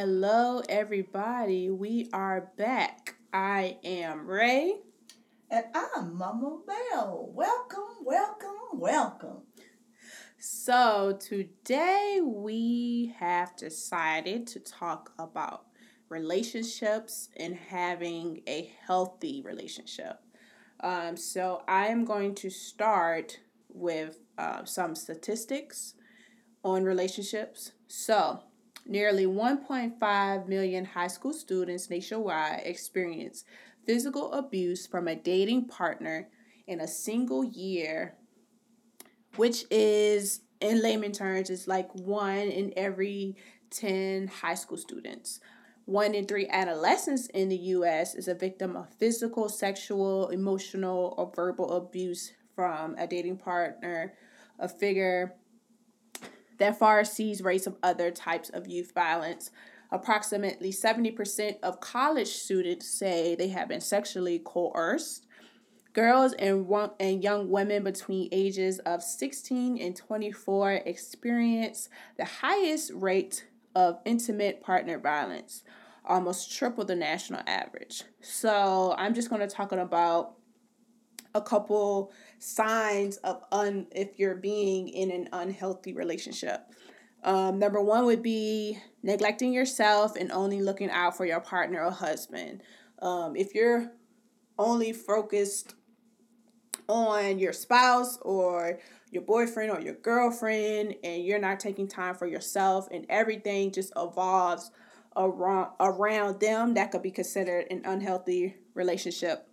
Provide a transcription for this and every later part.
Hello, everybody. We are back. I am Ray. And I'm Mama Bell. Welcome, welcome, welcome. So, today we have decided to talk about relationships and having a healthy relationship. Um, so, I am going to start with uh, some statistics on relationships. So, nearly 1.5 million high school students nationwide experience physical abuse from a dating partner in a single year, which is, in layman terms, is like one in every 10 high school students. One in three adolescents in the US is a victim of physical, sexual, emotional, or verbal abuse from a dating partner, a figure that far exceeds rates of other types of youth violence. Approximately 70% of college students say they have been sexually coerced. Girls and, and young women between ages of 16 and 24 experience the highest rate of intimate partner violence, almost triple the national average. So, I'm just going to talk about a couple signs of un if you're being in an unhealthy relationship. Um, number one would be neglecting yourself and only looking out for your partner or husband. Um, if you're only focused on your spouse or your boyfriend or your girlfriend and you're not taking time for yourself and everything just evolves around around them that could be considered an unhealthy relationship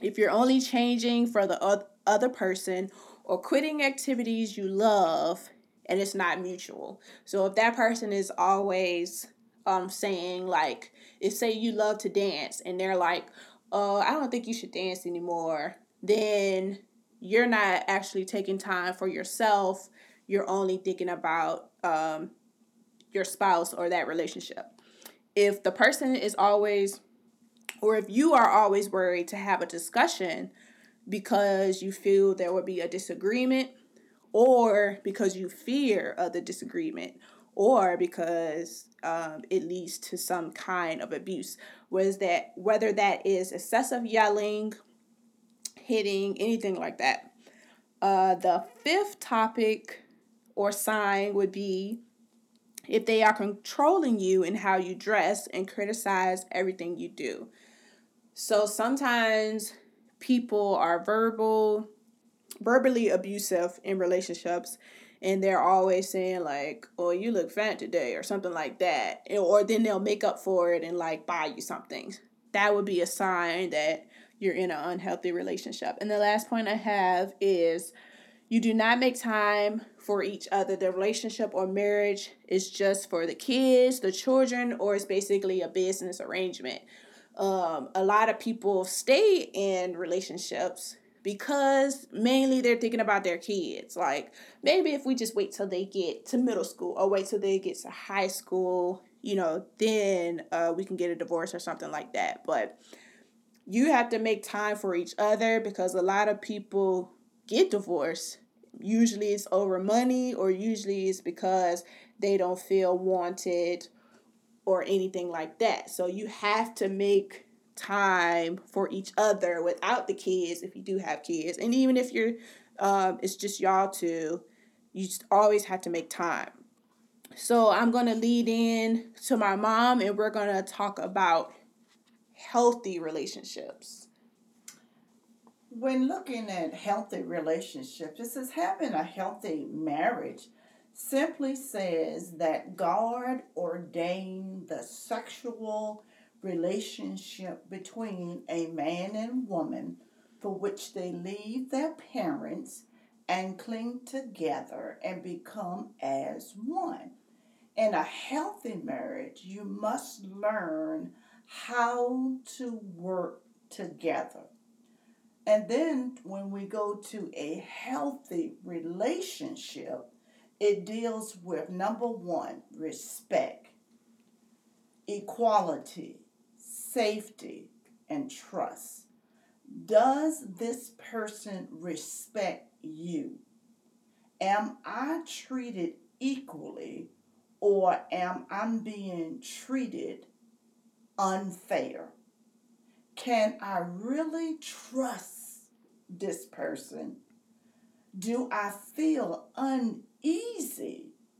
if you're only changing for the other person or quitting activities you love and it's not mutual. So if that person is always um saying like if say you love to dance and they're like, "Oh, I don't think you should dance anymore." Then you're not actually taking time for yourself. You're only thinking about um your spouse or that relationship. If the person is always or if you are always worried to have a discussion because you feel there would be a disagreement, or because you fear of the disagreement, or because um, it leads to some kind of abuse, was that whether that is excessive yelling, hitting, anything like that. Uh, the fifth topic or sign would be if they are controlling you in how you dress and criticize everything you do. So sometimes people are verbal, verbally abusive in relationships, and they're always saying like, "Oh, you look fat today," or something like that, or then they'll make up for it and like buy you something. That would be a sign that you're in an unhealthy relationship. And the last point I have is you do not make time for each other. The relationship or marriage is just for the kids, the children, or it's basically a business arrangement um, a lot of people stay in relationships because mainly they're thinking about their kids. Like maybe if we just wait till they get to middle school or wait till they get to high school, you know, then uh, we can get a divorce or something like that. But you have to make time for each other because a lot of people get divorced. Usually it's over money or usually it's because they don't feel wanted or anything like that. So you have to make time for each other without the kids if you do have kids. And even if you're um, it's just y'all two, you just always have to make time. So I'm going to lead in to my mom and we're going to talk about healthy relationships. When looking at healthy relationships, it says having a healthy marriage simply says that God ordained the sexual relationship between a man and woman for which they leave their parents and cling together and become as one. In a healthy marriage, you must learn how to work together. And then when we go to a healthy relationship, it deals with number one, respect, equality, safety, and trust. Does this person respect you? Am I treated equally or am I being treated unfair? Can I really trust this person? Do I feel uneasy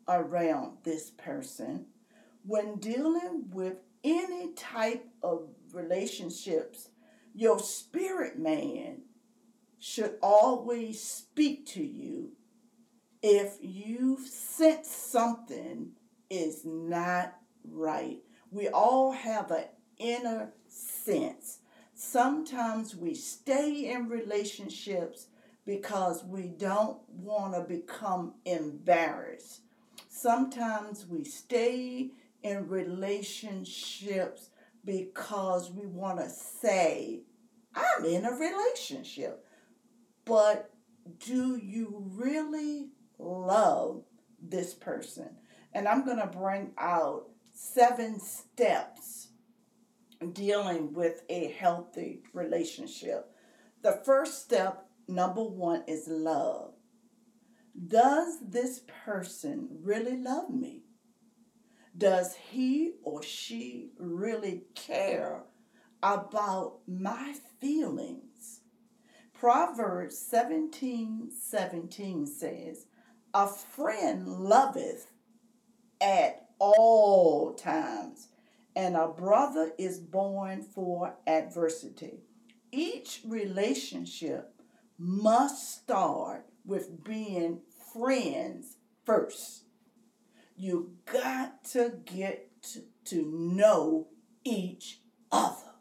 around this person when dealing with any type of relationships? Your spirit man should always speak to you if you sense something is not right. We all have an inner sense. Sometimes we stay in relationships because we don't want to become embarrassed. Sometimes we stay in relationships because we want to say, I'm in a relationship. But do you really love this person? And I'm going to bring out seven steps dealing with a healthy relationship. The first step, number one, is love. Does this person really love me? Does he or she really care about my feelings? Proverbs 17 17 says, A friend loveth at all times, and a brother is born for adversity. Each relationship must start with being friends first. You got to get to, know each other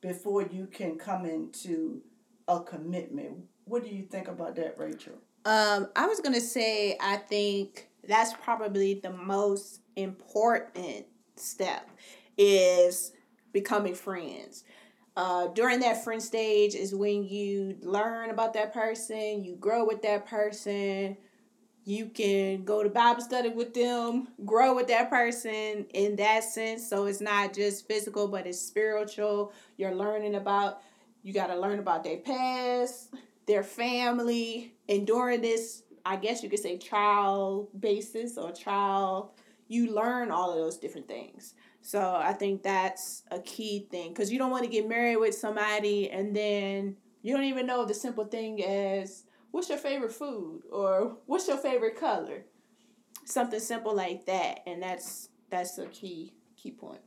before you can come into a commitment. What do you think about that, Rachel? Um, I was gonna say I think that's probably the most important step is becoming friends. Uh, during that friend stage is when you learn about that person, you grow with that person, you can go to Bible study with them, grow with that person in that sense. So it's not just physical, but it's spiritual. You're learning about, you got to learn about their past, their family, and during this, I guess you could say trial basis or trial, you learn all of those different things. So I think that's a key thing because you don't want to get married with somebody and then you don't even know the simple thing as what's your favorite food or what's your favorite color, something simple like that, and that's that's a key key point.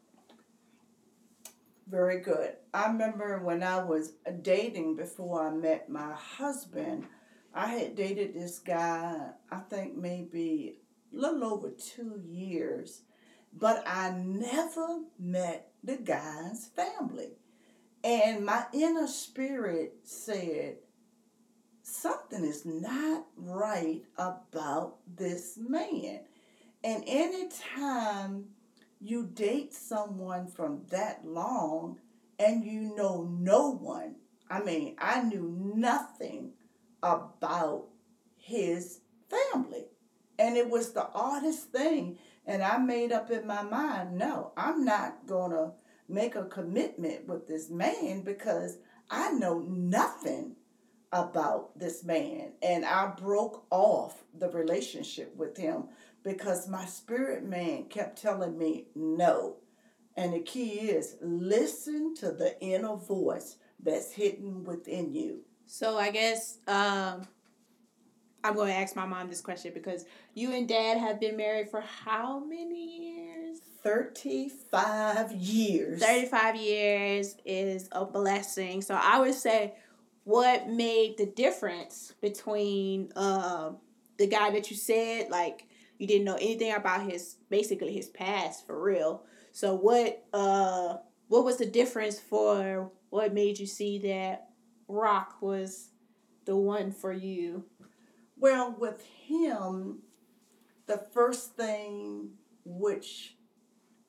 Very good. I remember when I was uh, dating before I met my husband, I had dated this guy, I think maybe a little over two years but I never met the guy's family. And my inner spirit said, something is not right about this man. And anytime you date someone from that long and you know no one, I mean, I knew nothing about his family. And it was the oddest thing and I made up in my mind, no, I'm not going to make a commitment with this man because I know nothing about this man. And I broke off the relationship with him because my spirit man kept telling me no. And the key is listen to the inner voice that's hidden within you. So I guess um, I'm going to ask my mom this question because you and dad have been married for how many years? 35 years. 35 years is a blessing. So I would say, what made the difference between uh, the guy that you said, like, you didn't know anything about his basically his past for real. So what uh what was the difference for what made you see that Rock was the one for you? Well, with him, the first thing which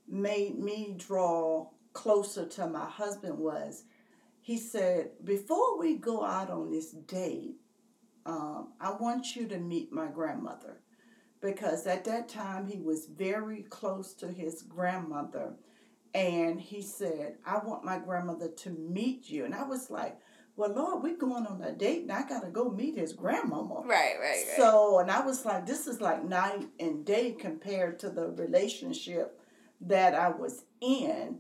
made me draw closer to my husband was he said, Before we go out on this date, um, I want you to meet my grandmother. Because at that time he was very close to his grandmother. And he said, I want my grandmother to meet you. And I was like, well, Lord, we're going on a date and I got to go meet his grandmama. Right, right, right. So, and I was like, this is like night and day compared to the relationship that I was in.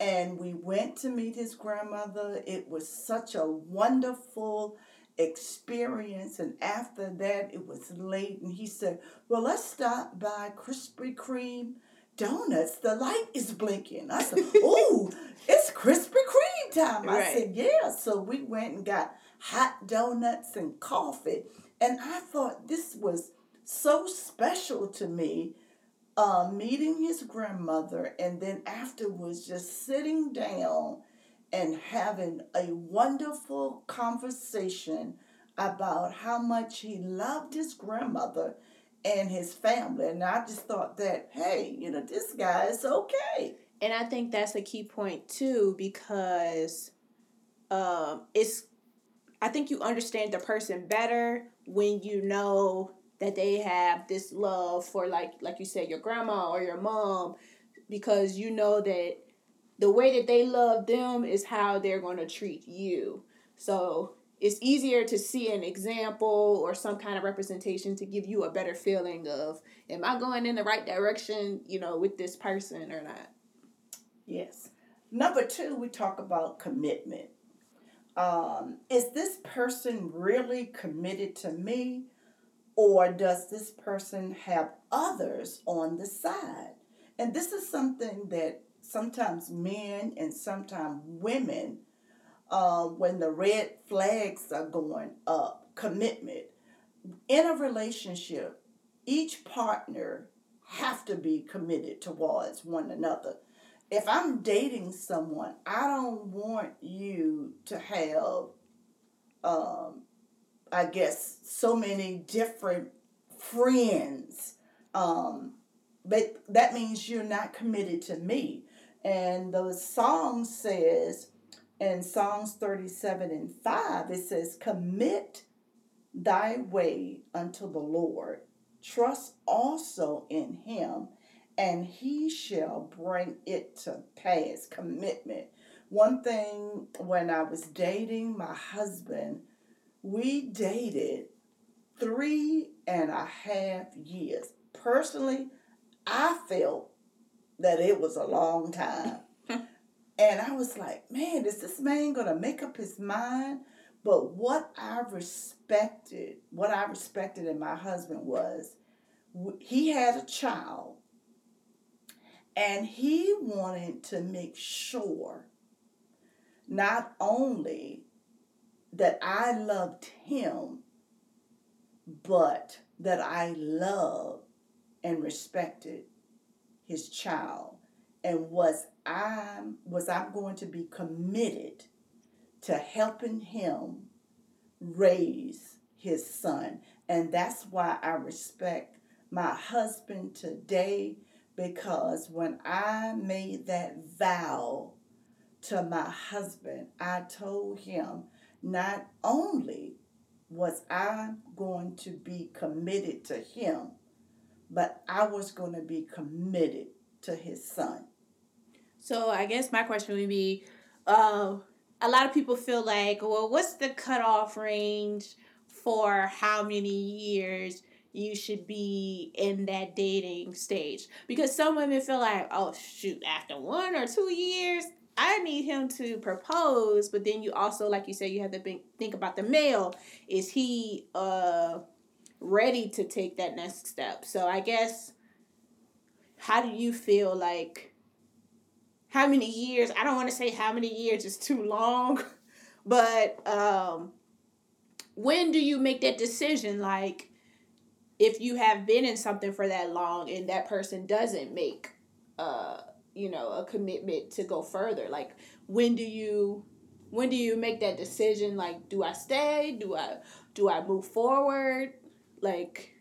And we went to meet his grandmother. It was such a wonderful experience. And after that, it was late. And he said, Well, let's stop by Krispy Kreme donuts. The light is blinking. I said, Ooh, it's Krispy Time. I Right. said, Yeah. So we went and got hot donuts and coffee. And I thought this was so special to me uh, meeting his grandmother and then afterwards just sitting down and having a wonderful conversation about how much he loved his grandmother and his family. And I just thought that, hey, you know, this guy is okay. And I think that's a key point too because um, it's. I think you understand the person better when you know that they have this love for like like you said your grandma or your mom because you know that the way that they love them is how they're going to treat you. So it's easier to see an example or some kind of representation to give you a better feeling of am I going in the right direction, you know, with this person or not. Yes. Number two, we talk about commitment. Um, is this person really committed to me, or does this person have others on the side? And this is something that sometimes men and sometimes women, uh, when the red flags are going up, commitment in a relationship, each partner have to be committed towards one another if I'm dating someone, I don't want you to have, um, I guess, so many different friends. Um, but that means you're not committed to me. And the song says in Psalms 37 and 5, it says, Commit thy way unto the Lord, trust also in him and he shall bring it to pass. Commitment. One thing when I was dating my husband, we dated three and a half years. Personally, I felt that it was a long time. and I was like, man, is this man going to make up his mind? But what I respected, what I respected in my husband was he had a child and he wanted to make sure not only that I loved him, but that I loved and respected his child. And was I was I going to be committed to helping him raise his son. And that's why I respect my husband today because when I made that vow to my husband, I told him not only was I going to be committed to him, but I was going to be committed to his son. So I guess my question would be, uh, a lot of people feel like, well, what's the cutoff range for how many years you should be in that dating stage? Because some women feel like, oh shoot, after one or two years, I need him to propose. But then you also, like you said, you have to think about the male. Is he uh ready to take that next step? So I guess, how do you feel like? how many years i don't want to say how many years is too long but um when do you make that decision like if you have been in something for that long and that person doesn't make uh you know a commitment to go further like when do you when do you make that decision? Like do i stay? Do i do i move forward? Like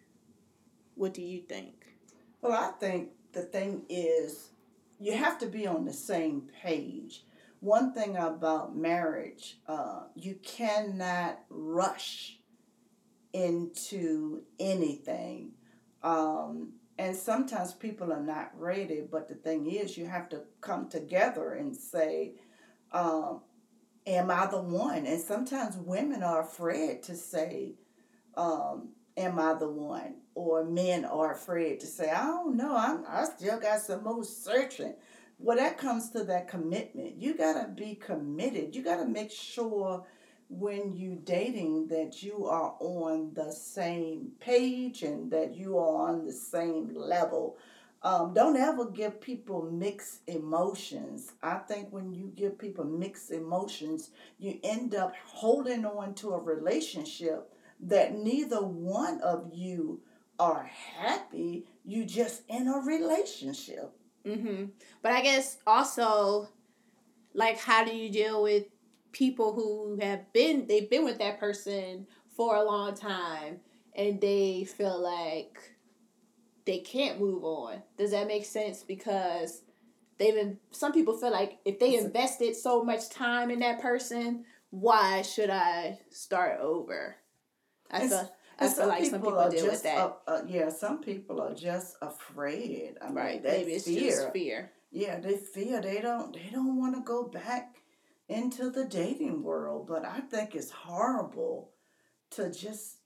what do you think? Well, I think the thing is you have to be on the same page. One thing about marriage, uh, you cannot rush into anything. Um, and sometimes people are not ready, but the thing is, you have to come together and say, um, am I the one? And sometimes women are afraid to say, um, am I the one? Or men are afraid to say, I don't know, I'm, I still got some more searching. Well, that comes to that commitment. You got to be committed. You got to make sure when you dating that you are on the same page and that you are on the same level um, don't ever give people mixed emotions. I think when you give people mixed emotions, you end up holding on to a relationship that neither one of you are happy. You just in a relationship. Mm-hmm. But I guess also, like, how do you deal with people who have been they've been with that person for a long time and they feel like they can't move on. Does that make sense? Because they've been, some people feel like if they invested so much time in that person, why should I start over? I feel, I feel like some people deal with just that. uh, uh, yeah, some people are just afraid. I mean, right. Maybe it's fear. just fear. Yeah, they fear they don't they don't want to go back into the dating world. But I think it's horrible to just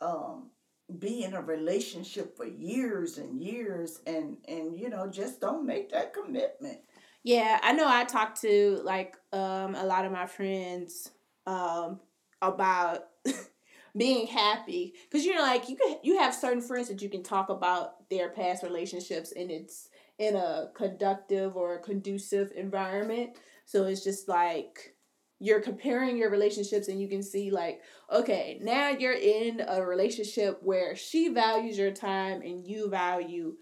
um, be in a relationship for years and years and and you know just don't make that commitment. Yeah, I know I talked to like um a lot of my friends um about being happy cuz you know like you can you have certain friends that you can talk about their past relationships and it's in a conductive or conducive environment. So it's just like you're comparing your relationships and you can see like okay, now you're in a relationship where she values your time and you value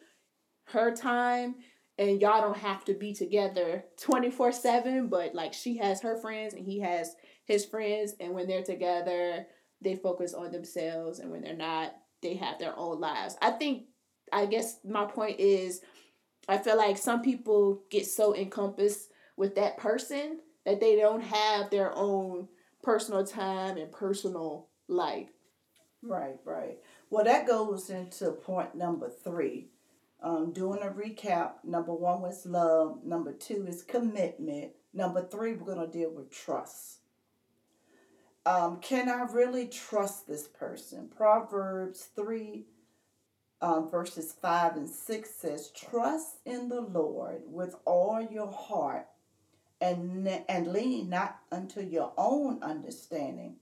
her time and y'all don't have to be together 24/7 but like she has her friends and he has his friends and when they're together they focus on themselves and when they're not they have their own lives. I think I guess my point is I feel like some people get so encompassed with that person that they don't have their own personal time and personal life. Right, right. Well, that goes into point number three. Um, doing a recap, number one was love. Number two is commitment. Number three, we're going to deal with trust. Um, can I really trust this person? Proverbs 3, um, verses 5 and 6 says, Trust in the Lord with all your heart and, and lean not unto your own understanding,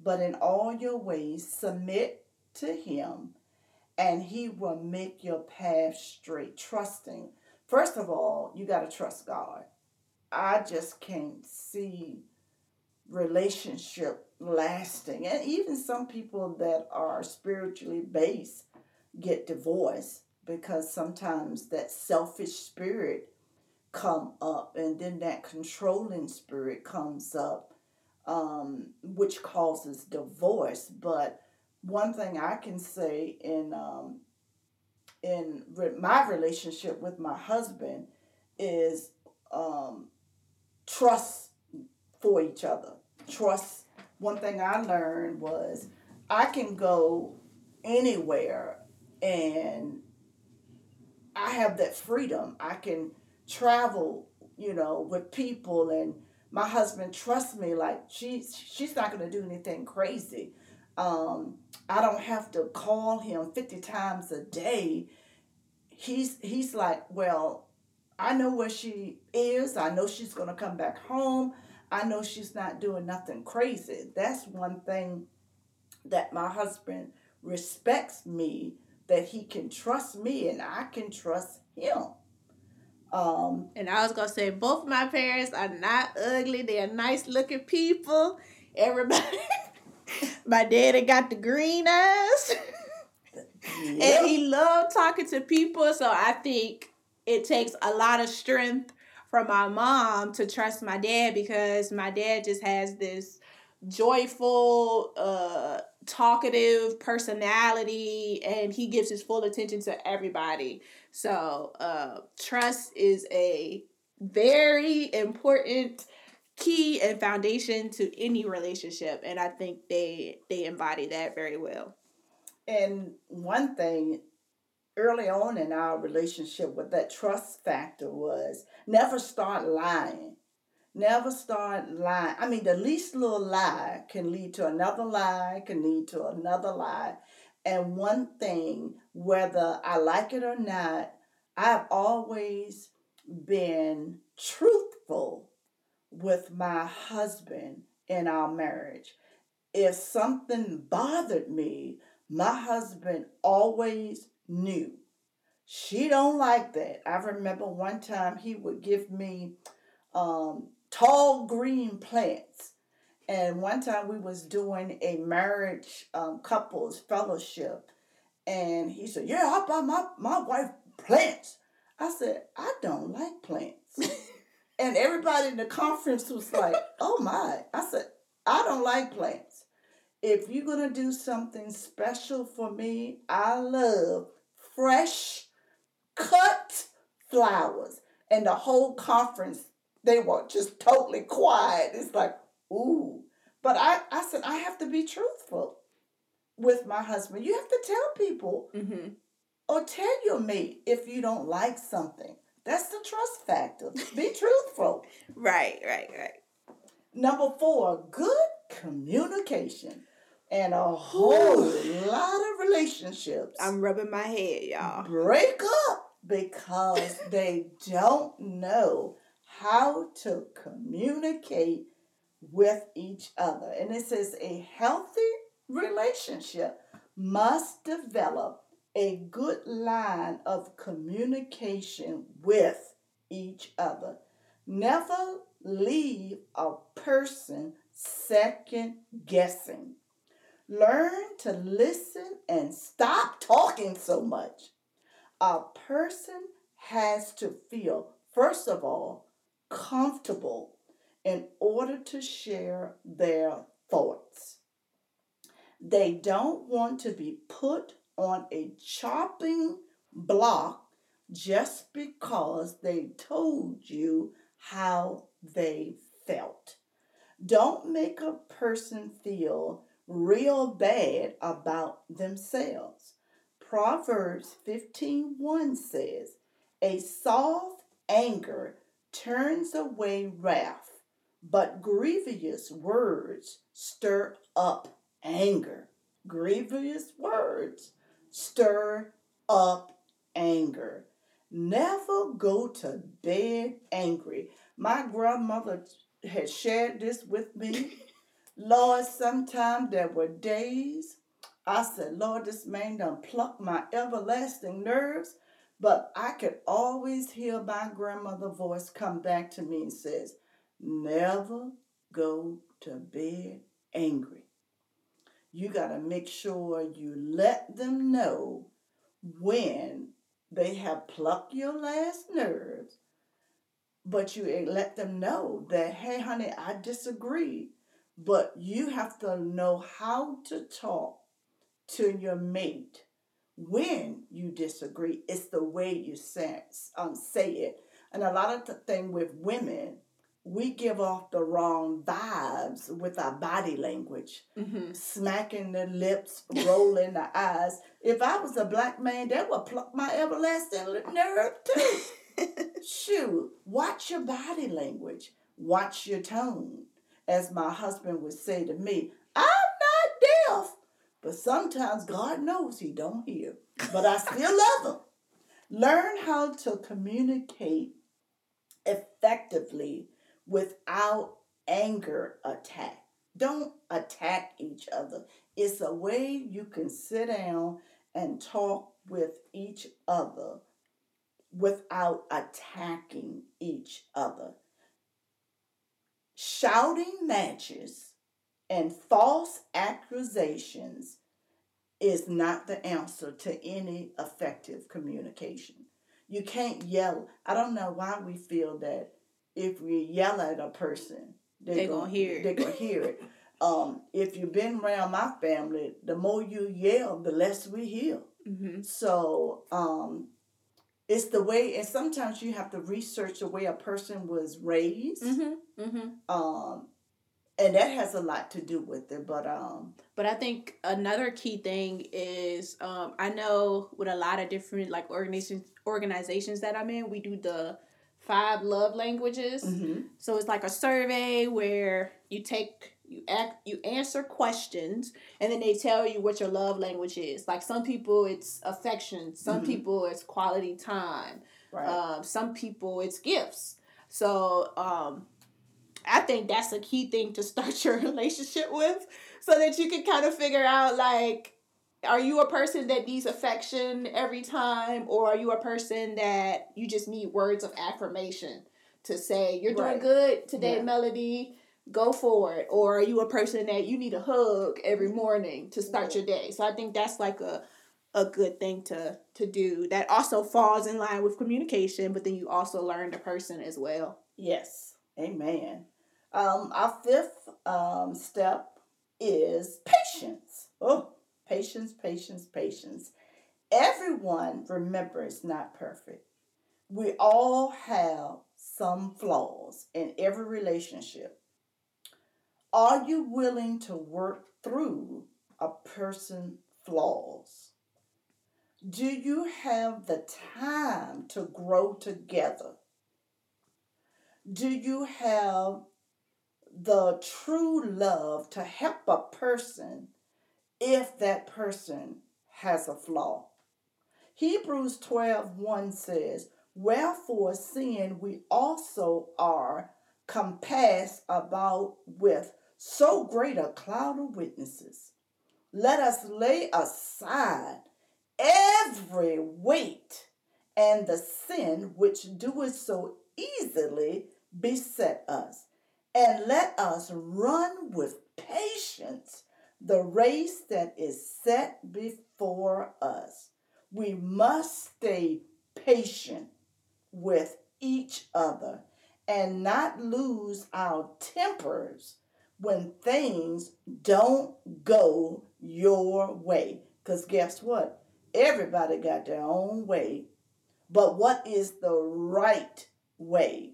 but in all your ways submit to him, and he will make your path straight. Trusting. First of all, you got to trust God. I just can't see relationship lasting. And even some people that are spiritually based get divorced because sometimes that selfish spirit come up and then that controlling spirit comes up um, which causes divorce. But one thing i can say in um, in re- my relationship with my husband is um, trust for each other. Trust. One thing i learned was i can go anywhere and i have that freedom. I can travel you know with people and my husband trusts me like she's she's not going to do anything crazy. Um, i don't have to call him 50 times a day. He's he's like well i know where she is. I know she's going to come back home. I know she's not doing nothing crazy. That's one thing that my husband respects me that he can trust me and i can trust him um, And I was gonna say both my parents are not ugly. They are nice looking people. Everybody my daddy got the green eyes. yep. and he loved talking to people. So I think it takes a lot of strength from my mom to trust my dad because my dad just has this joyful, uh, talkative personality and he gives his full attention to everybody. So uh, trust is a very important key and foundation to any relationship and I think they they embody that very well. And one thing early on in our relationship with that trust factor was never start lying. Never start lying. I mean, the least little lie can lead to another lie, can lead to another lie. And one thing, whether I like it or not, I've always been truthful with my husband in our marriage. If something bothered me, my husband always knew. She don't like that. I remember one time he would give me um, tall green plants. And one time we was doing a marriage um, couples fellowship, and he said, "Yeah, I buy my my wife plants." I said, "I don't like plants," and everybody in the conference was like, "Oh my!" I said, "I don't like plants. If you're gonna do something special for me, I love fresh, cut flowers." And the whole conference they were just totally quiet. It's like, ooh. But I, I said, I have to be truthful with my husband. You have to tell people Mm-hmm. or tell your mate if you don't like something. That's the trust factor. Be truthful. Right, right, right. Number four, good communication. And a whole lot of relationships I'm rubbing my head, y'all. break up because they don't know how to communicate with each other. And it says a healthy relationship must develop a good line of communication with each other. Never leave a person second guessing. Learn to listen and stop talking so much. A person has to feel, first of all, comfortable in order to share their thoughts. They don't want to be put on a chopping block just because they told you how they felt. Don't make a person feel real bad about themselves. Proverbs 15:1 says, "A soft anger turns away wrath, but grievous words stir up anger." Grievous words stir up anger. Never go to bed angry. My grandmother had shared this with me. Lord, sometimes there were days I said, Lord, this man done plucked my everlasting nerves. But I could always hear my grandmother's voice come back to me and says, never go to bed angry. You got to make sure you let them know when they have plucked your last nerves, but you let them know that, hey, honey, I disagree. But you have to know how to talk to your mate when you disagree. It's the way you say, um, say it. And a lot of the thing with women, we give off the wrong vibes with our body language, Mm-hmm. smacking the lips, rolling the eyes. If I was a black man, that would pluck my everlasting nerve too. Shoot, watch your body language, watch your tone. As my husband would say to me, I'm not deaf, but sometimes God knows he don't hear. But I still love him. Learn how to communicate effectively without anger attack. Don't attack each other. It's a way you can sit down and talk with each other without attacking each other. Shouting matches and false accusations is not the answer to any effective communication. You can't yell. I don't know why we feel that if we yell at a person, they're, They gonna, gonna hear it. They're gonna hear it. Um, if you've been around my family, the more you yell, the less we hear. Mm-hmm. So um, it's the way, and sometimes you have to research the way a person was raised, Mm-hmm. Mm-hmm. um, and that has a lot to do with it. But um, But I think another key thing is um, I know with a lot of different like organizations organizations that I'm in, we do the five love languages. Mm-hmm. So it's like a survey where you take you act you answer questions and then they tell you what your love language is. Like some people it's affection, some Mhm. people it's quality time, Right. um, some people it's gifts. So um, I think that's a key thing to start your relationship with, so that you can kind of figure out like, are you a person that needs affection every time, or are you a person that you just need words of affirmation to say you're doing Right. good today, Yeah. Melody? Go for it. Or are you a person that you need a hug every morning to start Yeah. your day? So I think that's like a a good thing to to do that also falls in line with communication but then you also learn the person as well Yes. Amen. Um, our fifth um, step is patience. Oh, patience, patience, patience. Everyone, remember, is not perfect. We all have some flaws in every relationship. Are you willing to work through a person's flaws? Do you have the time to grow together? Do you have the true love to help a person if that person has a flaw? Hebrews 12 1 says, Wherefore, seeing we also are compassed about with so great a cloud of witnesses, let us lay aside every weight and the sin which doeth so easily beset us, and let us run with patience the race that is set before us. We must stay patient with each other and not lose our tempers when things don't go your way. Because guess what? Everybody got their own way. But what is the right way?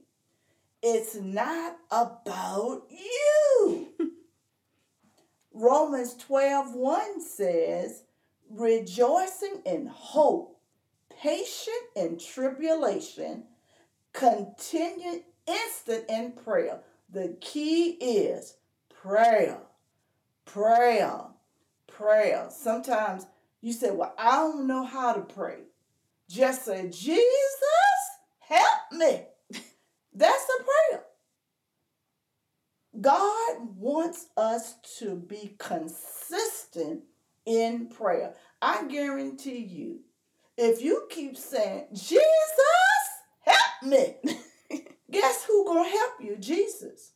It's not about you. Romans 12 1 says, rejoicing in hope, patient in tribulation, continued instant in prayer. The key is prayer, prayer, prayer. Sometimes you say, Well, I don't know how to pray. Just say, Jesus, help me. That's a prayer. God wants us to be consistent in prayer. I guarantee you, if you keep saying, Jesus, help me, guess who gonna help you? Jesus.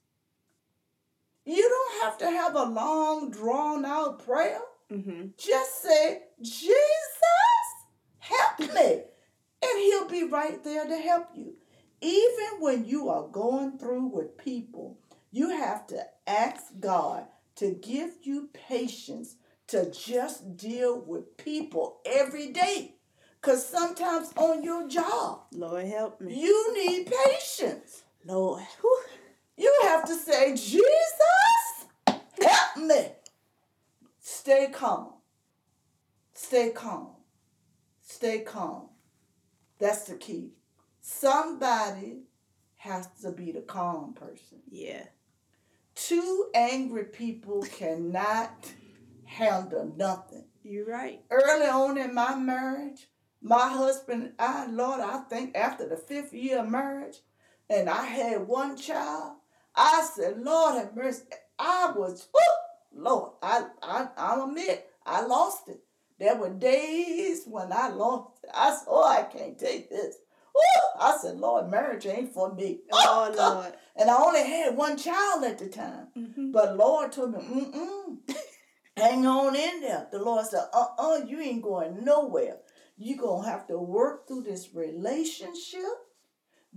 You don't have to have a long, drawn out prayer. mm-hmm. Just say, Jesus, help me. And he'll be right there to help you. Even when you are going through with people, you have to ask God to give you patience to just deal with people every day. Because sometimes on your job, lord help me you need patience. lord. You have to say, Jesus, help me. Stay calm. Stay calm. Stay calm. That's the key. Somebody has to be the calm person. yeah Two angry people cannot handle nothing. you're right Early on in my marriage, my husband, I, Lord, I think after the fifth year of marriage, and I had one child, I said, Lord have mercy. I was, Lord, I, I, I'll admit, I lost it. There were days when I lost it. I said, oh, I can't take this. Whew, I said, Lord, marriage ain't for me. oh lord And I only had one child at the time. mm-hmm. But Lord told me, mm-mm, hang on in there. The Lord said, uh-uh, you ain't going nowhere. You're going to have to work through this relationship,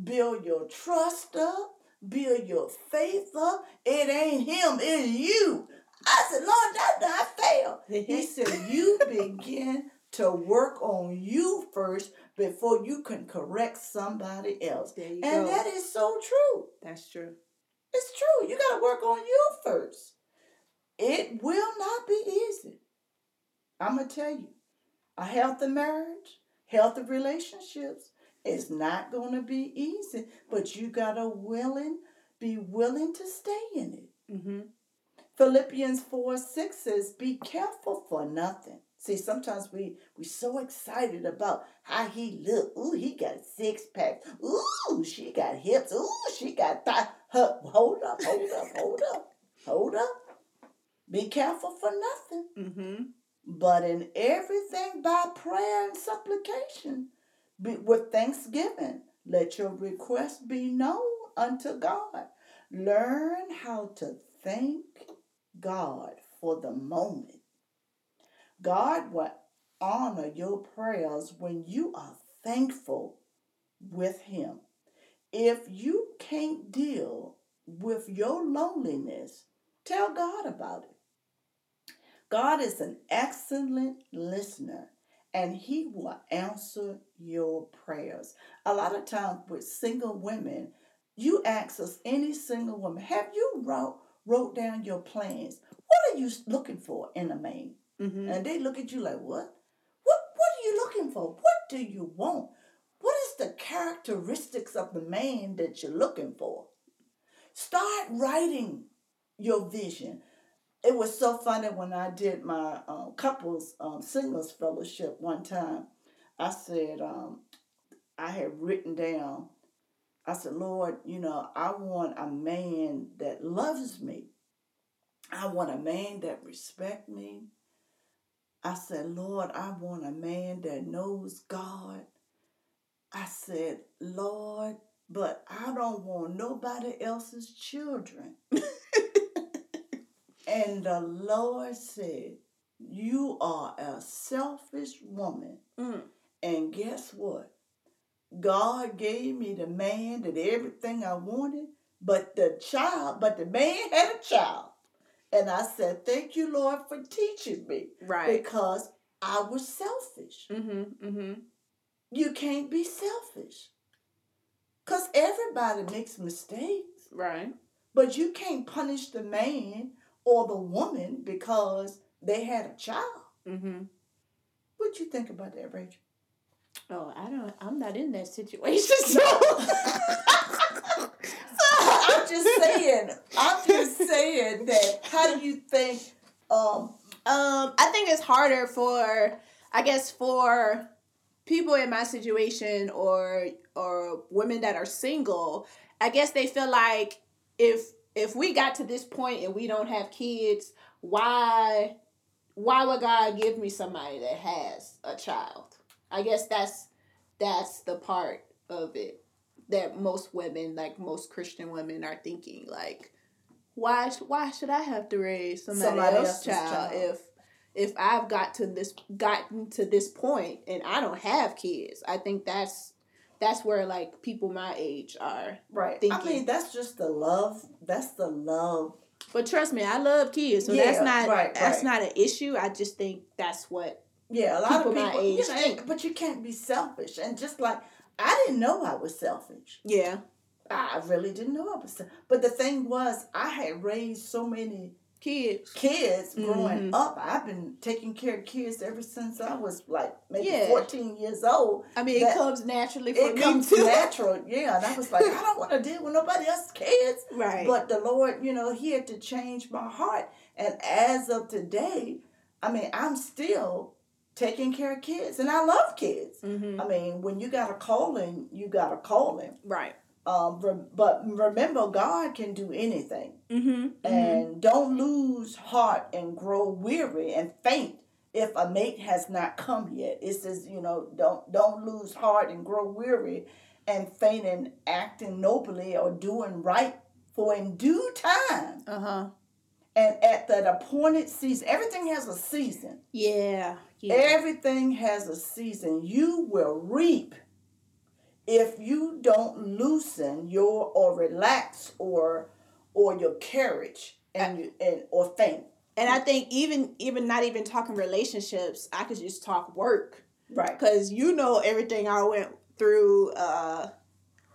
build your trust up, build your faith up. It ain't him, it's you. I said, Lord, that not fail. He said, you begin to work on you first before you can correct somebody else. there you And go that is so true. that's true It's true. You got to work on you first. It will not be easy. I'm going to tell you a healthy marriage, healthy relationships It's not going to be easy, but you got to willing, be willing to stay in it. Mm-hmm. Philippians 4 6 says, Be careful for nothing. See, sometimes we we so excited about how he look. Ooh, he got six packs. Ooh, she got hips. Ooh, she got thigh. Hold up, hold up, hold up, hold up. Be careful for nothing. Mm-hmm. But in everything by prayer and supplication, be, with thanksgiving, let your request be known unto God. Learn how to thank God for the moment. God will honor your prayers when you are thankful with Him. If you can't deal with your loneliness, tell God about it. God is an excellent listener and He will answer your prayers. A lot of times with single women, you ask us, any single woman, have you wrote, wrote down your plans? What are you looking for in a man? Mm-hmm. And they look at you like, what? What what are you looking for? What do you want? What is the characteristics of the man that you're looking for? Start writing your vision. It was so funny when I did my um, couples um, singles fellowship one time. I said, um, I had written down, I said, Lord, you know, I want a man that loves me. I want a man that respect me. I said, Lord, I want a man that knows God. I said, Lord, but I don't want nobody else's children. and the Lord said, You are a selfish woman. Mm. And guess what? God gave me the man that everything I wanted, but the child, but the man had a child. And I said, Thank you, Lord, for teaching me. Right. Because I was selfish. Mm-hmm. Mm-hmm. You can't be selfish. Because everybody makes mistakes. Right. But you can't punish the man or the woman because they had a child. Mm-hmm. What you think about that, Rachel? Oh, I don't. I'm not in that situation, so. Just saying. I'm just saying that. How do you think? Um, Um, I think it's harder for, I guess, for people in my situation or or women that are single. I guess they feel like if if we got to this point and we don't have kids, why why would God give me somebody that has a child? I guess that's that's the part of it that most women, like most Christian women, are thinking like, why why should I have to raise somebody, Somebody else's else's child, child. if if I've got to this gotten to this point and I don't have kids? I think that's that's where like people my age are. right. I Thinking. mean, that's just the love. That's the love. But trust me, I love kids, so Yeah, that's not right, that's right. not an issue. I just think that's what Yeah, a lot People of my people. age you know, think. but you can't be selfish. And just like I didn't know I was selfish. yeah. I really didn't know I was. selfish. But the thing was, I had raised so many Kids. kids growing Mhm. up. I've been taking care of kids ever since I was like maybe Yeah. 14 years old. I mean, it comes naturally for It me comes too. natural, yeah. And I was like, I don't want to deal with nobody else's kids. right. But the Lord, you know, He had to change my heart. And as of today, I mean, I'm still taking care of kids, and I love kids. mm-hmm. I mean, when you got a calling, you got a calling. Right. Um, re- but remember, God can do anything. Mm-hmm. And don't lose heart and grow weary and faint if a mate has not come yet. It says, you know, don't don't lose heart and grow weary and faint in acting nobly or doing right. For in due time Uh huh. and at that appointed season, everything has a season. Yeah. Yeah. Everything has a season. You will reap if you don't loosen your or relax or or your carriage and you and or faint. and I think even even not even talking relationships, I could just talk work Right. because you know everything I went through, uh,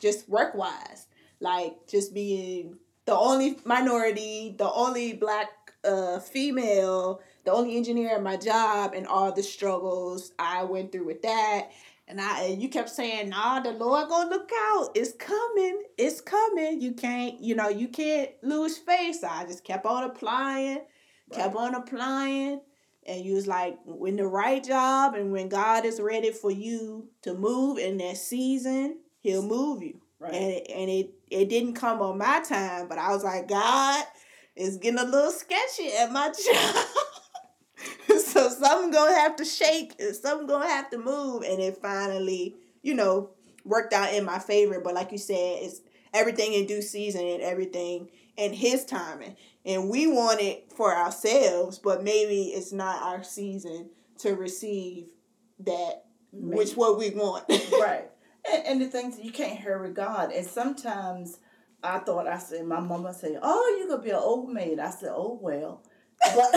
just work wise, like just being the only minority, the only black uh, female, the only engineer at my job, and all the struggles I went through with that. And I and you kept saying, nah, the Lord gonna look out. It's coming. It's coming. You can't, you know, you can't lose faith. So I just kept on applying, kept on applying. And you was like, when the right job and when God is ready for you to move in that season, he'll move you. Right. And it, and it it didn't come on my time, but I was like, God, it's getting a little sketchy at my job. So something gonna have to shake and something gonna have to move. And it finally, you know, worked out in my favor. But like you said, it's everything in due season and everything in his timing. And we want it for ourselves, but maybe it's not our season to receive that which what we want. right. And, and the things you can't hurry God. And sometimes I thought I said my mama said, "Oh, you gonna be an old maid." I said, "Oh well." But,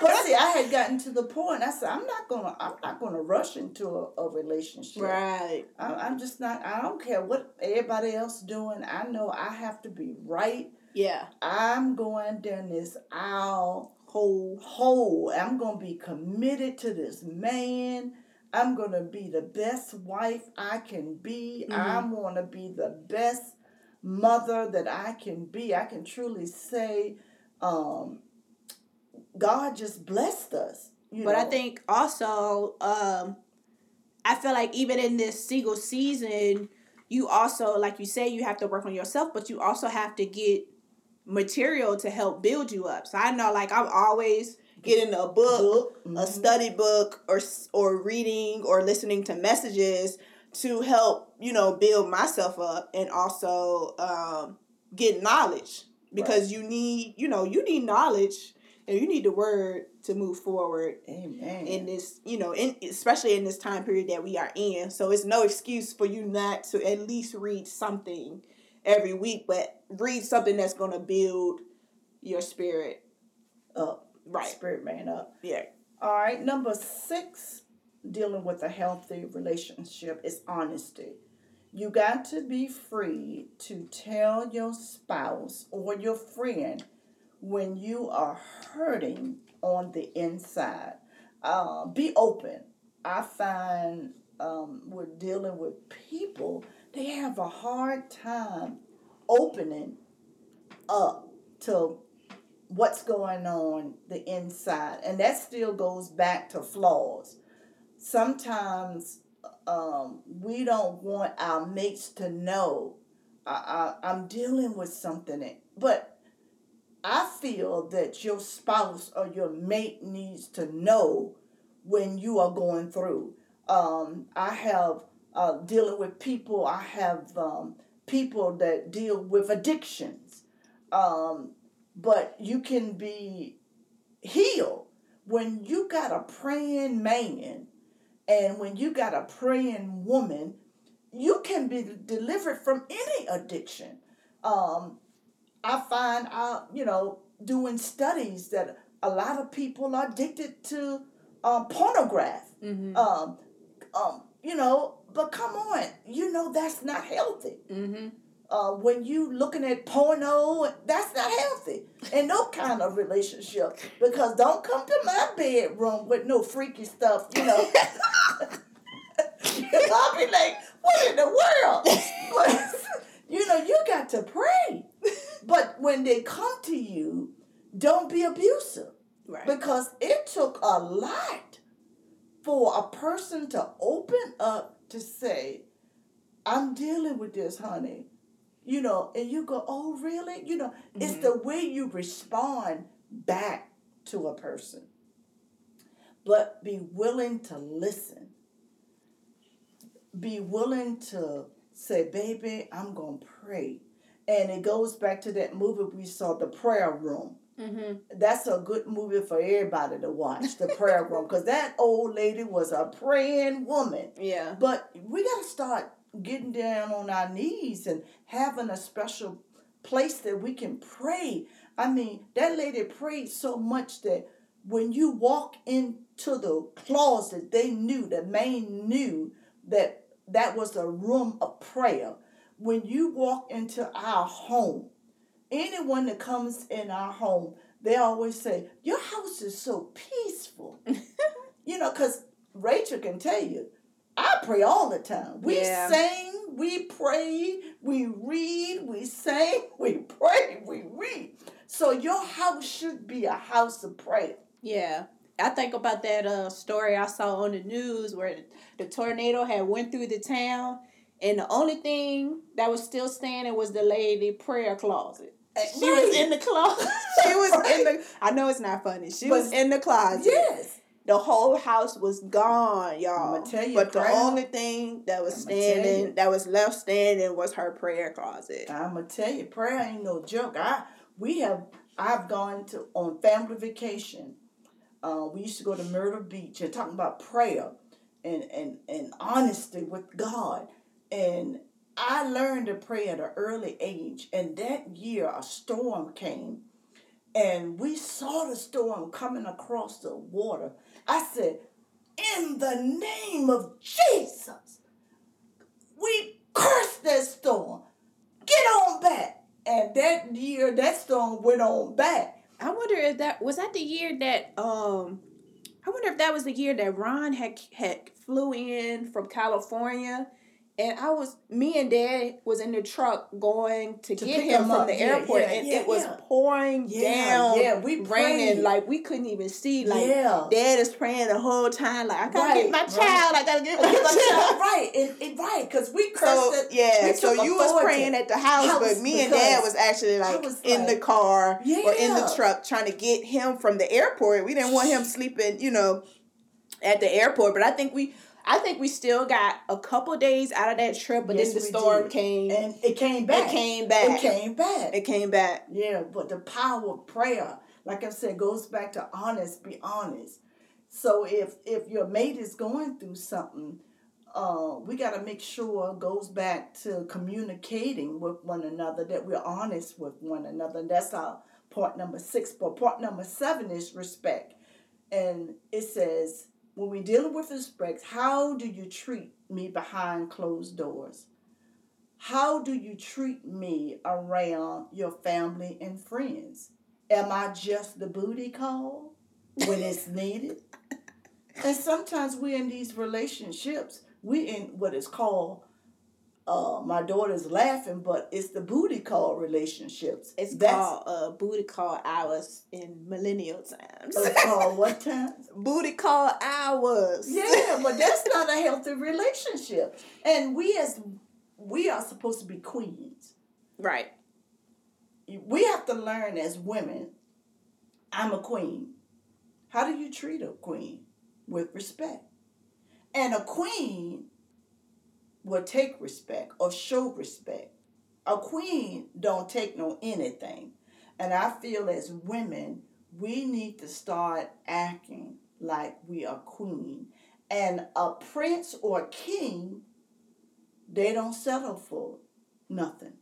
but see, I had gotten to the point. I said, "I'm not gonna. I'm not gonna rush into a, a relationship. right. I, I'm just not. I don't care what everybody else doing. I know I have to be right. Yeah. I'm going down this aisle Whole. whole. I'm going to be committed to this man. I'm going to be the best wife I can be. Mhm. I'm going to be the best mother that I can be. I can truly say, um, God just blessed us. You But I think also, um, I feel like even in this single season, you also, like you say, you have to work on yourself, but you also have to get material to help build you up. So I know, like, I'm always getting a book, book, a mhm. study book, or or reading or listening to messages to help you know build myself up and also um, get knowledge because you need you know you need knowledge and you need the word to move forward Amen. in this you know in especially in this time period that we are in so it's no excuse for you not to at least read something every week but read something that's going to build your spirit up. right Spirit man up. yeah All right, number six, dealing with a healthy relationship is honesty. You got to be free to tell your spouse or your friend when you are hurting on the inside. Uh, be open. I find um, with dealing with people, they have a hard time opening up to what's going on the inside and that still goes back to flaws sometimes um, we don't want our mates to know I, I, i'm dealing with something but i feel that your spouse or your mate needs to know when you are going through. Um, i have uh, dealing with people i have um, people that deal with addictions. Um, but you can be healed when you got a praying man and when you got a praying woman you can be delivered from any addiction. Um, i find out you know doing studies that a lot of people are addicted to um, pornograph mm-hmm. um, um, you know but come on you know that's not healthy mm-hmm. uh, when you looking at porno, that's not healthy in no kind of relationship. Because don't come to my bedroom with no freaky stuff, you know. I'll be like, what in the world? But, you know, you got to pray. But when they come to you, don't be abusive. right Because it took a lot for a person to open up to say, I'm dealing with this, honey. You know, and you go, oh, really? You know, it's Mhm. the way you respond back to a person. But be willing to listen. Be willing to say, baby, I'm going to pray. And it goes back to that movie we saw, The Prayer Room. Mm-hmm. that's a good movie for everybody to watch the prayer room because that old lady was a praying woman. Yeah. But we got to start getting down on our knees and having a special place that we can pray. I mean that lady prayed so much that when you walk into the closet they knew the man knew that that was a room of prayer when you walk into our home anyone that comes in our home, they always say, Your house is so peaceful. you know, because Rachel can tell you, I pray all the time. We Yeah. sing, we pray, we read, we sing, we pray, we read. So your house should be a house of prayer. Yeah. I think about that uh, story I saw on the news where the tornado had went through the town and the only thing that was still standing was the lady prayer closet. She was in the closet. she was in the I know it's not funny. She was in the closet. Yes. The whole house was gone, y'all. I'ma tell you, but the only thing that was I'ma standing, that was left standing, was her prayer closet. I'm gonna tell you, prayer ain't no joke. I we have I've gone to on family vacation. Uh, we used to go to Myrtle Beach and talking about prayer and and and honesty with God. And I learned to pray at an early age. And that year, a storm came, and we saw the storm coming across the water. I said, "In the name of Jesus, we curse that storm." get on back. And that year, that storm went on back. I wonder if that was that the year that um I wonder if that was the year that Ron had had flew in from California and I was me and dad was in the truck going to, To get him him from the Yeah, airport yeah, and yeah, it was pouring down yeah, we raining prayed. like we couldn't even see like yeah. dad is praying the whole time like I gotta Right, get my right. child I gotta get my child right, and, and right, because we cursed so it. yeah, so you was praying at the house, but me and Dad was actually like was in the like, car or in the truck trying to get him from the airport. We didn't want him sleeping, you know, at the airport. But I think we, I think we still got a couple days out of that trip. But Yes, then the storm did. came. and it came back. It came back. It came back. It came back. Yeah, but the power of prayer, like I said, goes back to honest, be honest. So if if your mate is going through something, uh, we got to make sure it goes back to communicating with one another, that we're honest with one another. And that's our part number six. But part number seven is respect. And it says, when we're dealing with respect, how do you treat me behind closed doors? How do you treat me around your family and friends? Am I just the booty call when it's needed? And sometimes we're in these relationships, we in what is called uh, my daughter's laughing, but it's the booty call relationships. It's That's called uh, booty call hours in millennial times. it's called what time? booty call hours. Yeah, but that's not a healthy relationship. And we as we are supposed to be queens. right. We have to learn as women. I'm a queen. How do you treat a queen? With respect. And a queen will take respect or show respect. A queen don't take no anything. And I feel as women, we need to start acting like we are queen. And a prince or a king, they don't settle for nothing.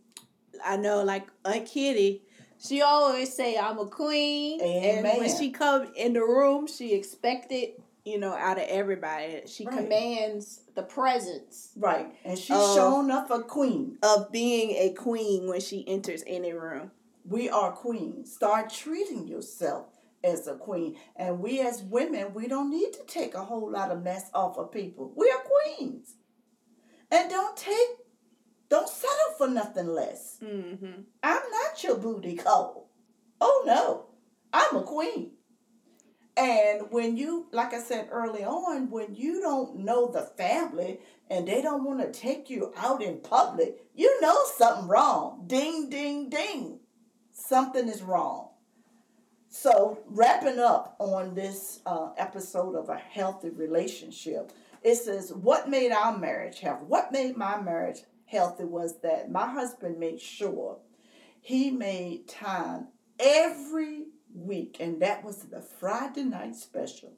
I know, like a Kitty, she always say I'm a queen, and when she come in the room, she expected, you know, out of everybody. She Right. commands the presence Right. And she's Oh. shown up a queen. of being a queen when she enters any room. We are queens. Start treating yourself as a queen. And we as women, we don't need to take a whole lot of mess off of people. We are queens. And don't take, don't settle for nothing less. Mm-hmm. I'm not your booty call. Oh no, I'm a queen. And when you, like I said early on, when you don't know the family and they don't want to take you out in public, you know something wrong. Ding, ding, ding. Something is wrong. So, wrapping up on this uh, episode of a healthy relationship, it says, What made our marriage healthy? What made my marriage healthy was that my husband made sure he made time every week, and that was the Friday night special.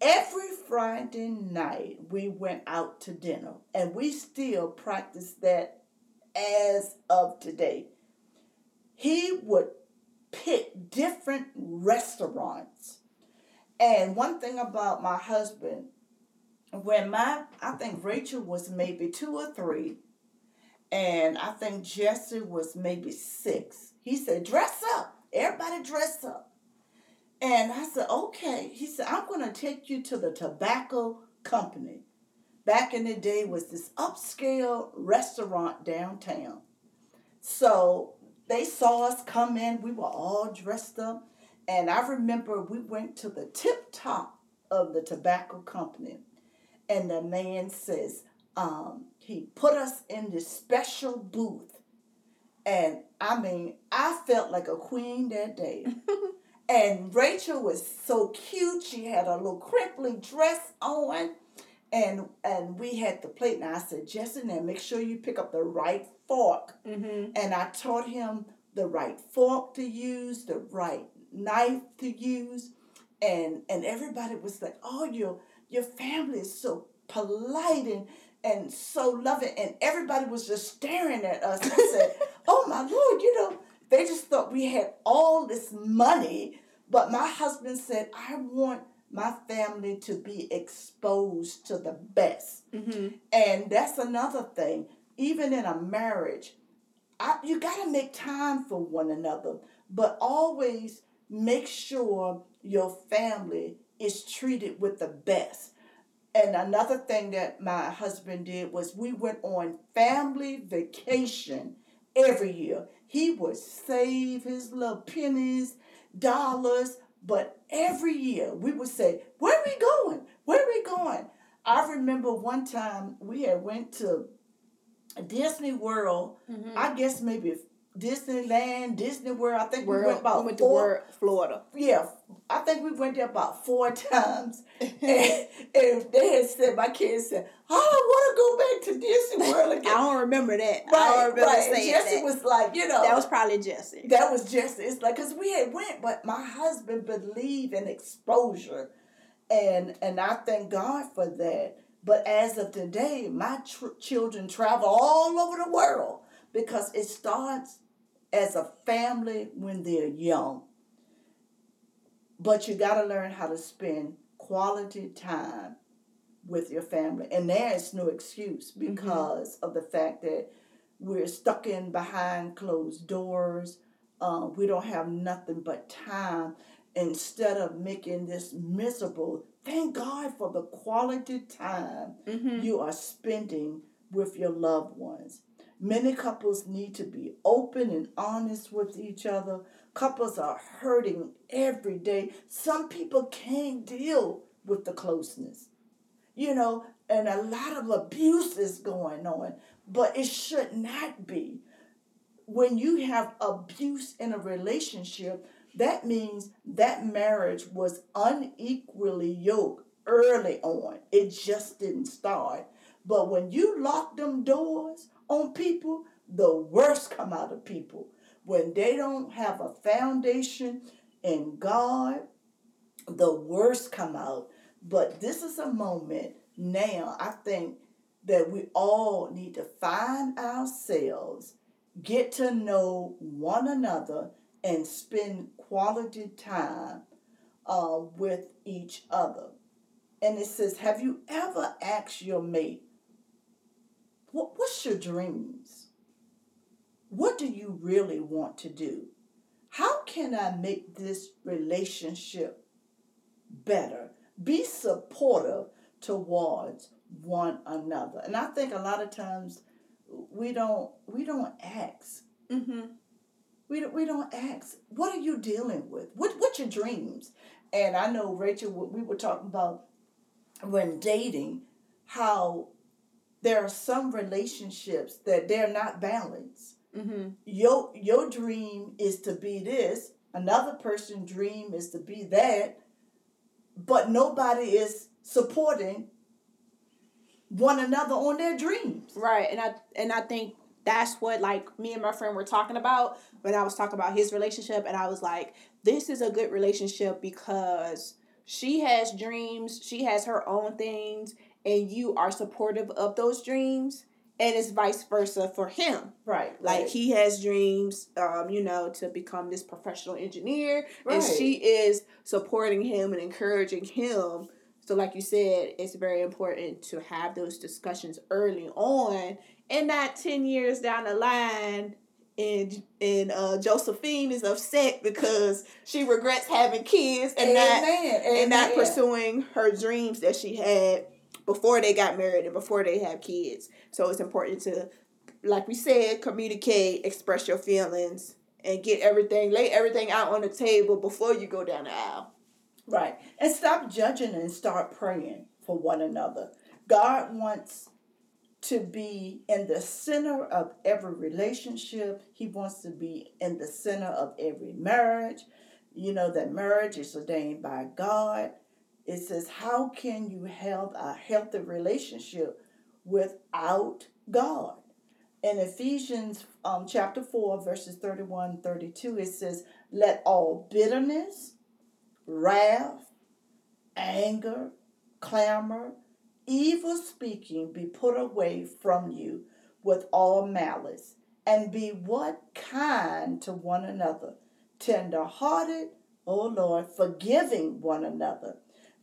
Every Friday night, we went out to dinner, and we still practice that as of today. He would pick different restaurants. And one thing about my husband, when my, I think Rachel was maybe two or three, and I think Jesse was maybe six. He said, dress up. Everybody dressed up. And I said, okay. He said, I'm going to take you to the tobacco company. back in the day was this upscale restaurant downtown. So they saw us come in, we were all dressed up. And I remember we went to the tip top of the tobacco company. And the man says, um, he put us in this special booth. And I mean, I felt like a queen that day. and Rachel was so cute. She had a little crimply dress on. And and we had the plate. And I said, Jesse, now make sure you pick up the right fork. Mm-hmm. And I taught him the right fork to use, the right knife to use. And and everybody was like, Oh, your your family is so polite and and so loving. And everybody was just staring at us and said, Oh my Lord, you know, they just thought we had all this money. But my husband said, I want my family to be exposed to the best. Mm-hmm. And that's another thing. Even in a marriage, I, you got to make time for one another, but always make sure your family is treated with the best. And another thing that my husband did was we went on family vacation every year. He would save his little pennies, dollars, but every year we would say, "Where are we going? Where are we going?" I remember one time we had went to Disney World. Mm-hmm. I guess maybe Disneyland, Disney World. I think we World, went about we went four. to World, Florida. Yeah, I think we went there about four times. and, and they had said, my kids said, I don't want to go back to Disney World again. I don't remember that. I don't remember right. Saying Jesse that. was like, you know, that was probably Jesse. that was just it's like because we had went, but my husband believed in exposure, and and I thank God for that. But as of today, my tr- children travel all over the world because it starts as a family when they're young. But you got to learn how to spend quality time with your family, and there is no excuse because of the fact that we're stuck in behind closed doors. Uh, we don't have nothing but time. Instead of making this miserable, thank God for the quality time Mm-hmm. you are spending with your loved ones. Many couples need to be open and honest with each other. Couples are hurting every day. Some people can't deal with the closeness, you know, and a lot of abuse is going on, but it should not be. When you have abuse in a relationship, that means that marriage was unequally yoked early on. It just didn't start. But when you lock them doors on people, the worst come out of people. When they don't have a foundation in God, the worst come out. But this is a moment now, I think, that we all need to find ourselves, get to know one another, and spend quality time uh, with each other. And it says, Have you ever asked your mate, what, What's your dreams? What do you really want to do? How can I make this relationship better? Be supportive towards one another. And I think a lot of times we don't we don't ask. Mm-hmm. We don't, we don't ask. What are you dealing with? What what's your dreams? And I know Rachel. We were talking about when dating how there are some relationships that they're not balanced. Mm-hmm. Your your dream is to be this. Another person's dream is to be that. But nobody is supporting one another on their dreams. Right, and I and I think that's what like me and my friend were talking about when I was talking about his relationship, and I was like, this is a good relationship because she has dreams, she has her own things, and you are supportive of those dreams, and it's vice versa for him. Right. Like right. he has dreams, um, you know, to become this professional engineer, and she is supporting him and encouraging him. So, like you said, it's very important to have those discussions early on, and not ten years down the line. And and uh, Josephine is upset because she regrets having kids and not Amen. and not pursuing her dreams that she had before they got married and before they have kids. So it's important to, like we said, communicate, express your feelings, and get everything, lay everything out on the table before you go down the aisle. Right. And stop judging and start praying for one another. God wants to be in the center of every relationship. He wants to be in the center of every marriage. You know that marriage is ordained by God. It says, How can you have a healthy relationship without God? In Ephesians um, chapter 4, verses 31 32, it says, Let all bitterness, wrath, anger, clamor, evil speaking be put away from you with all malice, and be what kind to one another, tender hearted, O Lord, forgiving one another,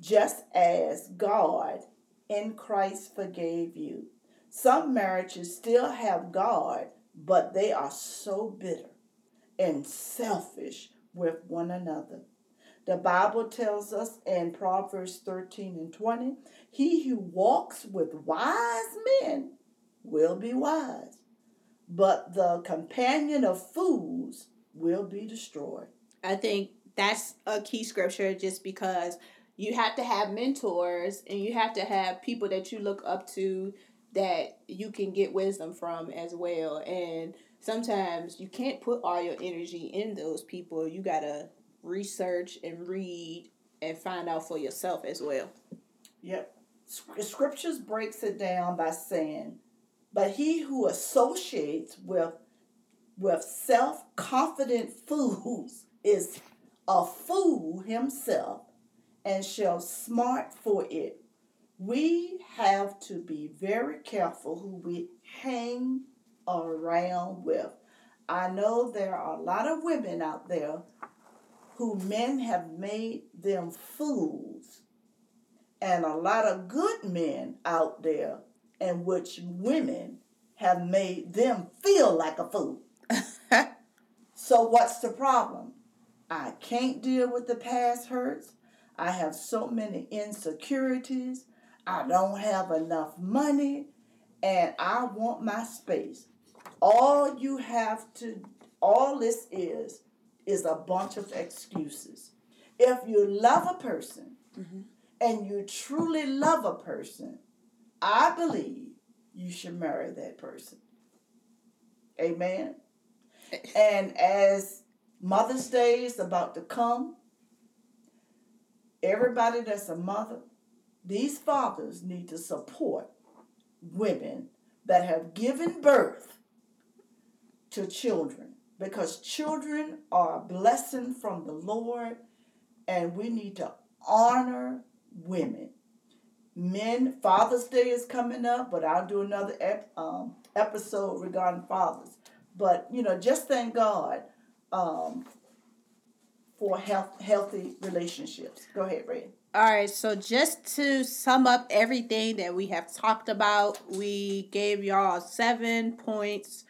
just as God in Christ forgave you. Some marriages still have God, but they are so bitter and selfish with one another. The Bible tells us in Proverbs 13 and 20 He who walks with wise men will be wise, but the companion of fools will be destroyed. I think that's a key scripture just because you have to have mentors and you have to have people that you look up to that you can get wisdom from as well. And sometimes you can't put all your energy in those people. You got to research and read and find out for yourself as well. Yep. Scriptures breaks it down by saying, but he who associates with with self-confident fools is a fool himself and shall smart for it. We have to be very careful who we hang around with. I know there are a lot of women out there who men have made them fools, and a lot of good men out there in which women have made them feel like a fool. so, what's the problem? I can't deal with the past hurts. I have so many insecurities. I don't have enough money and I want my space. All you have to, all this is, is a bunch of excuses. If you love a person mm-hmm. and you truly love a person, I believe you should marry that person. Amen. and as Mother's Day is about to come, everybody that's a mother, these fathers need to support women that have given birth to children because children are a blessing from the Lord and we need to honor women. Men, Father's Day is coming up, but I'll do another ep- um, episode regarding fathers. But, you know, just thank God um, for health, healthy relationships. Go ahead, Ray. All right, so just to sum up everything that we have talked about, we gave y'all seven points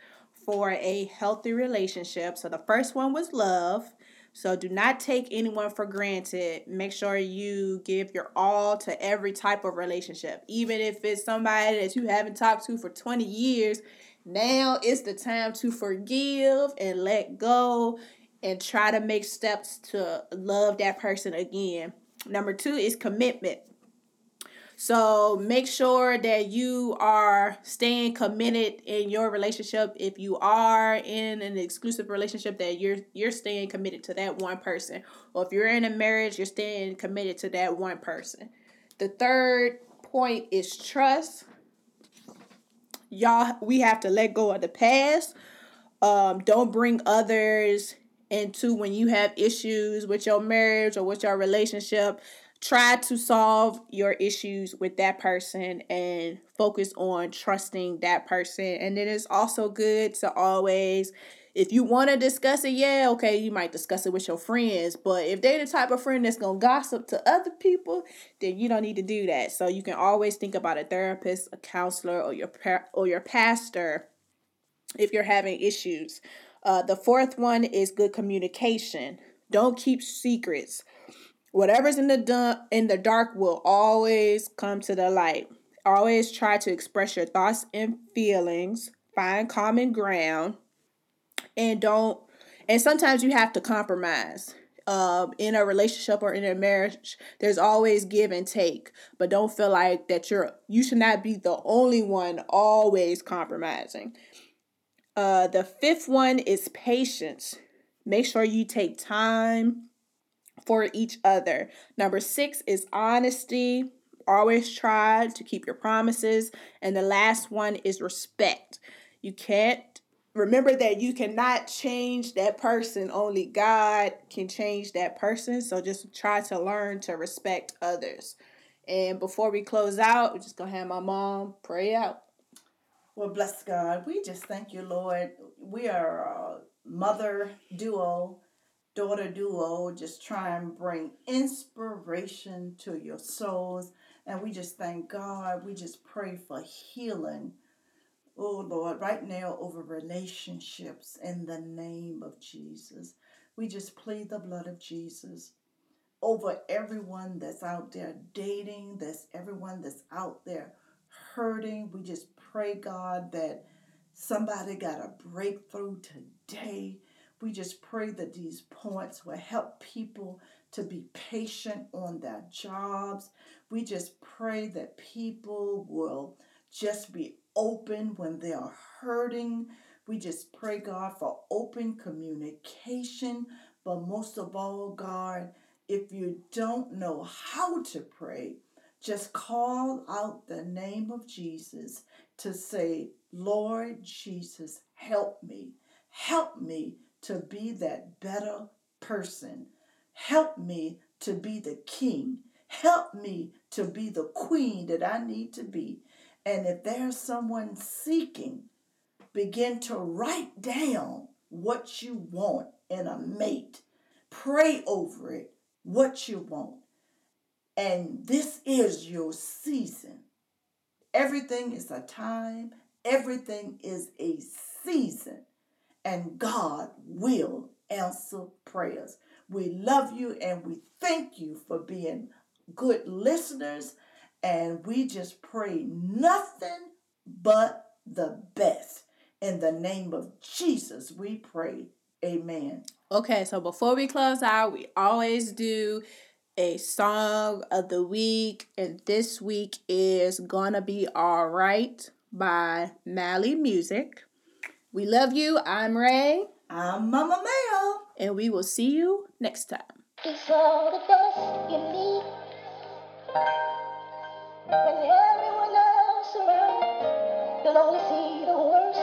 for a healthy relationship. So the first one was love. So do not take anyone for granted. Make sure you give your all to every type of relationship. Even if it's somebody that you haven't talked to for 20 years, now is the time to forgive and let go and try to make steps to love that person again. Number two is commitment. So make sure that you are staying committed in your relationship. If you are in an exclusive relationship, that you're you're staying committed to that one person. Or if you're in a marriage, you're staying committed to that one person. The third point is trust. Y'all, we have to let go of the past. Um, don't bring others into when you have issues with your marriage or with your relationship try to solve your issues with that person and focus on trusting that person. And then it's also good to always, if you want to discuss it, yeah, okay, you might discuss it with your friends. But if they're the type of friend that's going to gossip to other people, then you don't need to do that. So you can always think about a therapist, a counselor, or your, or your pastor if you're having issues. Uh, the fourth one is good communication. Don't keep secrets whatever's in the du- in the dark will always come to the light. always try to express your thoughts and feelings, find common ground, and don't. And sometimes you have to compromise. Um, in a relationship or in a marriage, there's always give and take, but don't feel like that you're you should not be the only one always compromising. Uh, the fifth one is patience. Make sure you take time for each other. Number six is honesty. Always try to keep your promises. And the last one is respect. You can't remember that you cannot change that person, only God can change that person. So just try to learn to respect others. And before we close out, we're just going to have my mom pray out. Well, bless God. We just thank you, Lord. We are a mother duo daughter duo just try and bring inspiration to your souls. And we just thank God. We just pray for healing. Oh Lord, right now over relationships in the name of Jesus. We just plead the blood of Jesus over everyone that's out there dating, that's everyone that's out there hurting. We just pray, God, that somebody got a breakthrough today we just pray that these points will help people to be patient on their jobs. We just pray that people will just be open when they are hurting. We just pray, God, for open communication. But most of all, God, if you don't know how to pray, just call out the name of Jesus to say, Lord Jesus, help me. Help me to be that better person. Help me to be the king. Help me to be the queen that I need to be. And if there's someone seeking, begin to write down what you want in a mate. Pray over it, what you want. And this is your season. Everything is a time, everything is a season and God will answer prayers. We love you and we thank you for being good listeners. And we just pray nothing but the best. In the name of Jesus, we pray. Amen. Okay, so before we close out, we always do a song of the week. And this week is Gonna Be Alright by Mali Music. We love you. I'm Ray. I'm Mama Mayo. And we will see you next time. It's all the dust you need. When everyone else around, you'll only see the worst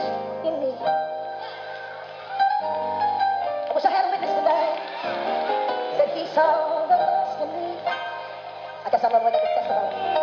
in me. I wish I had a witness tonight. Said he saw the dust in me. I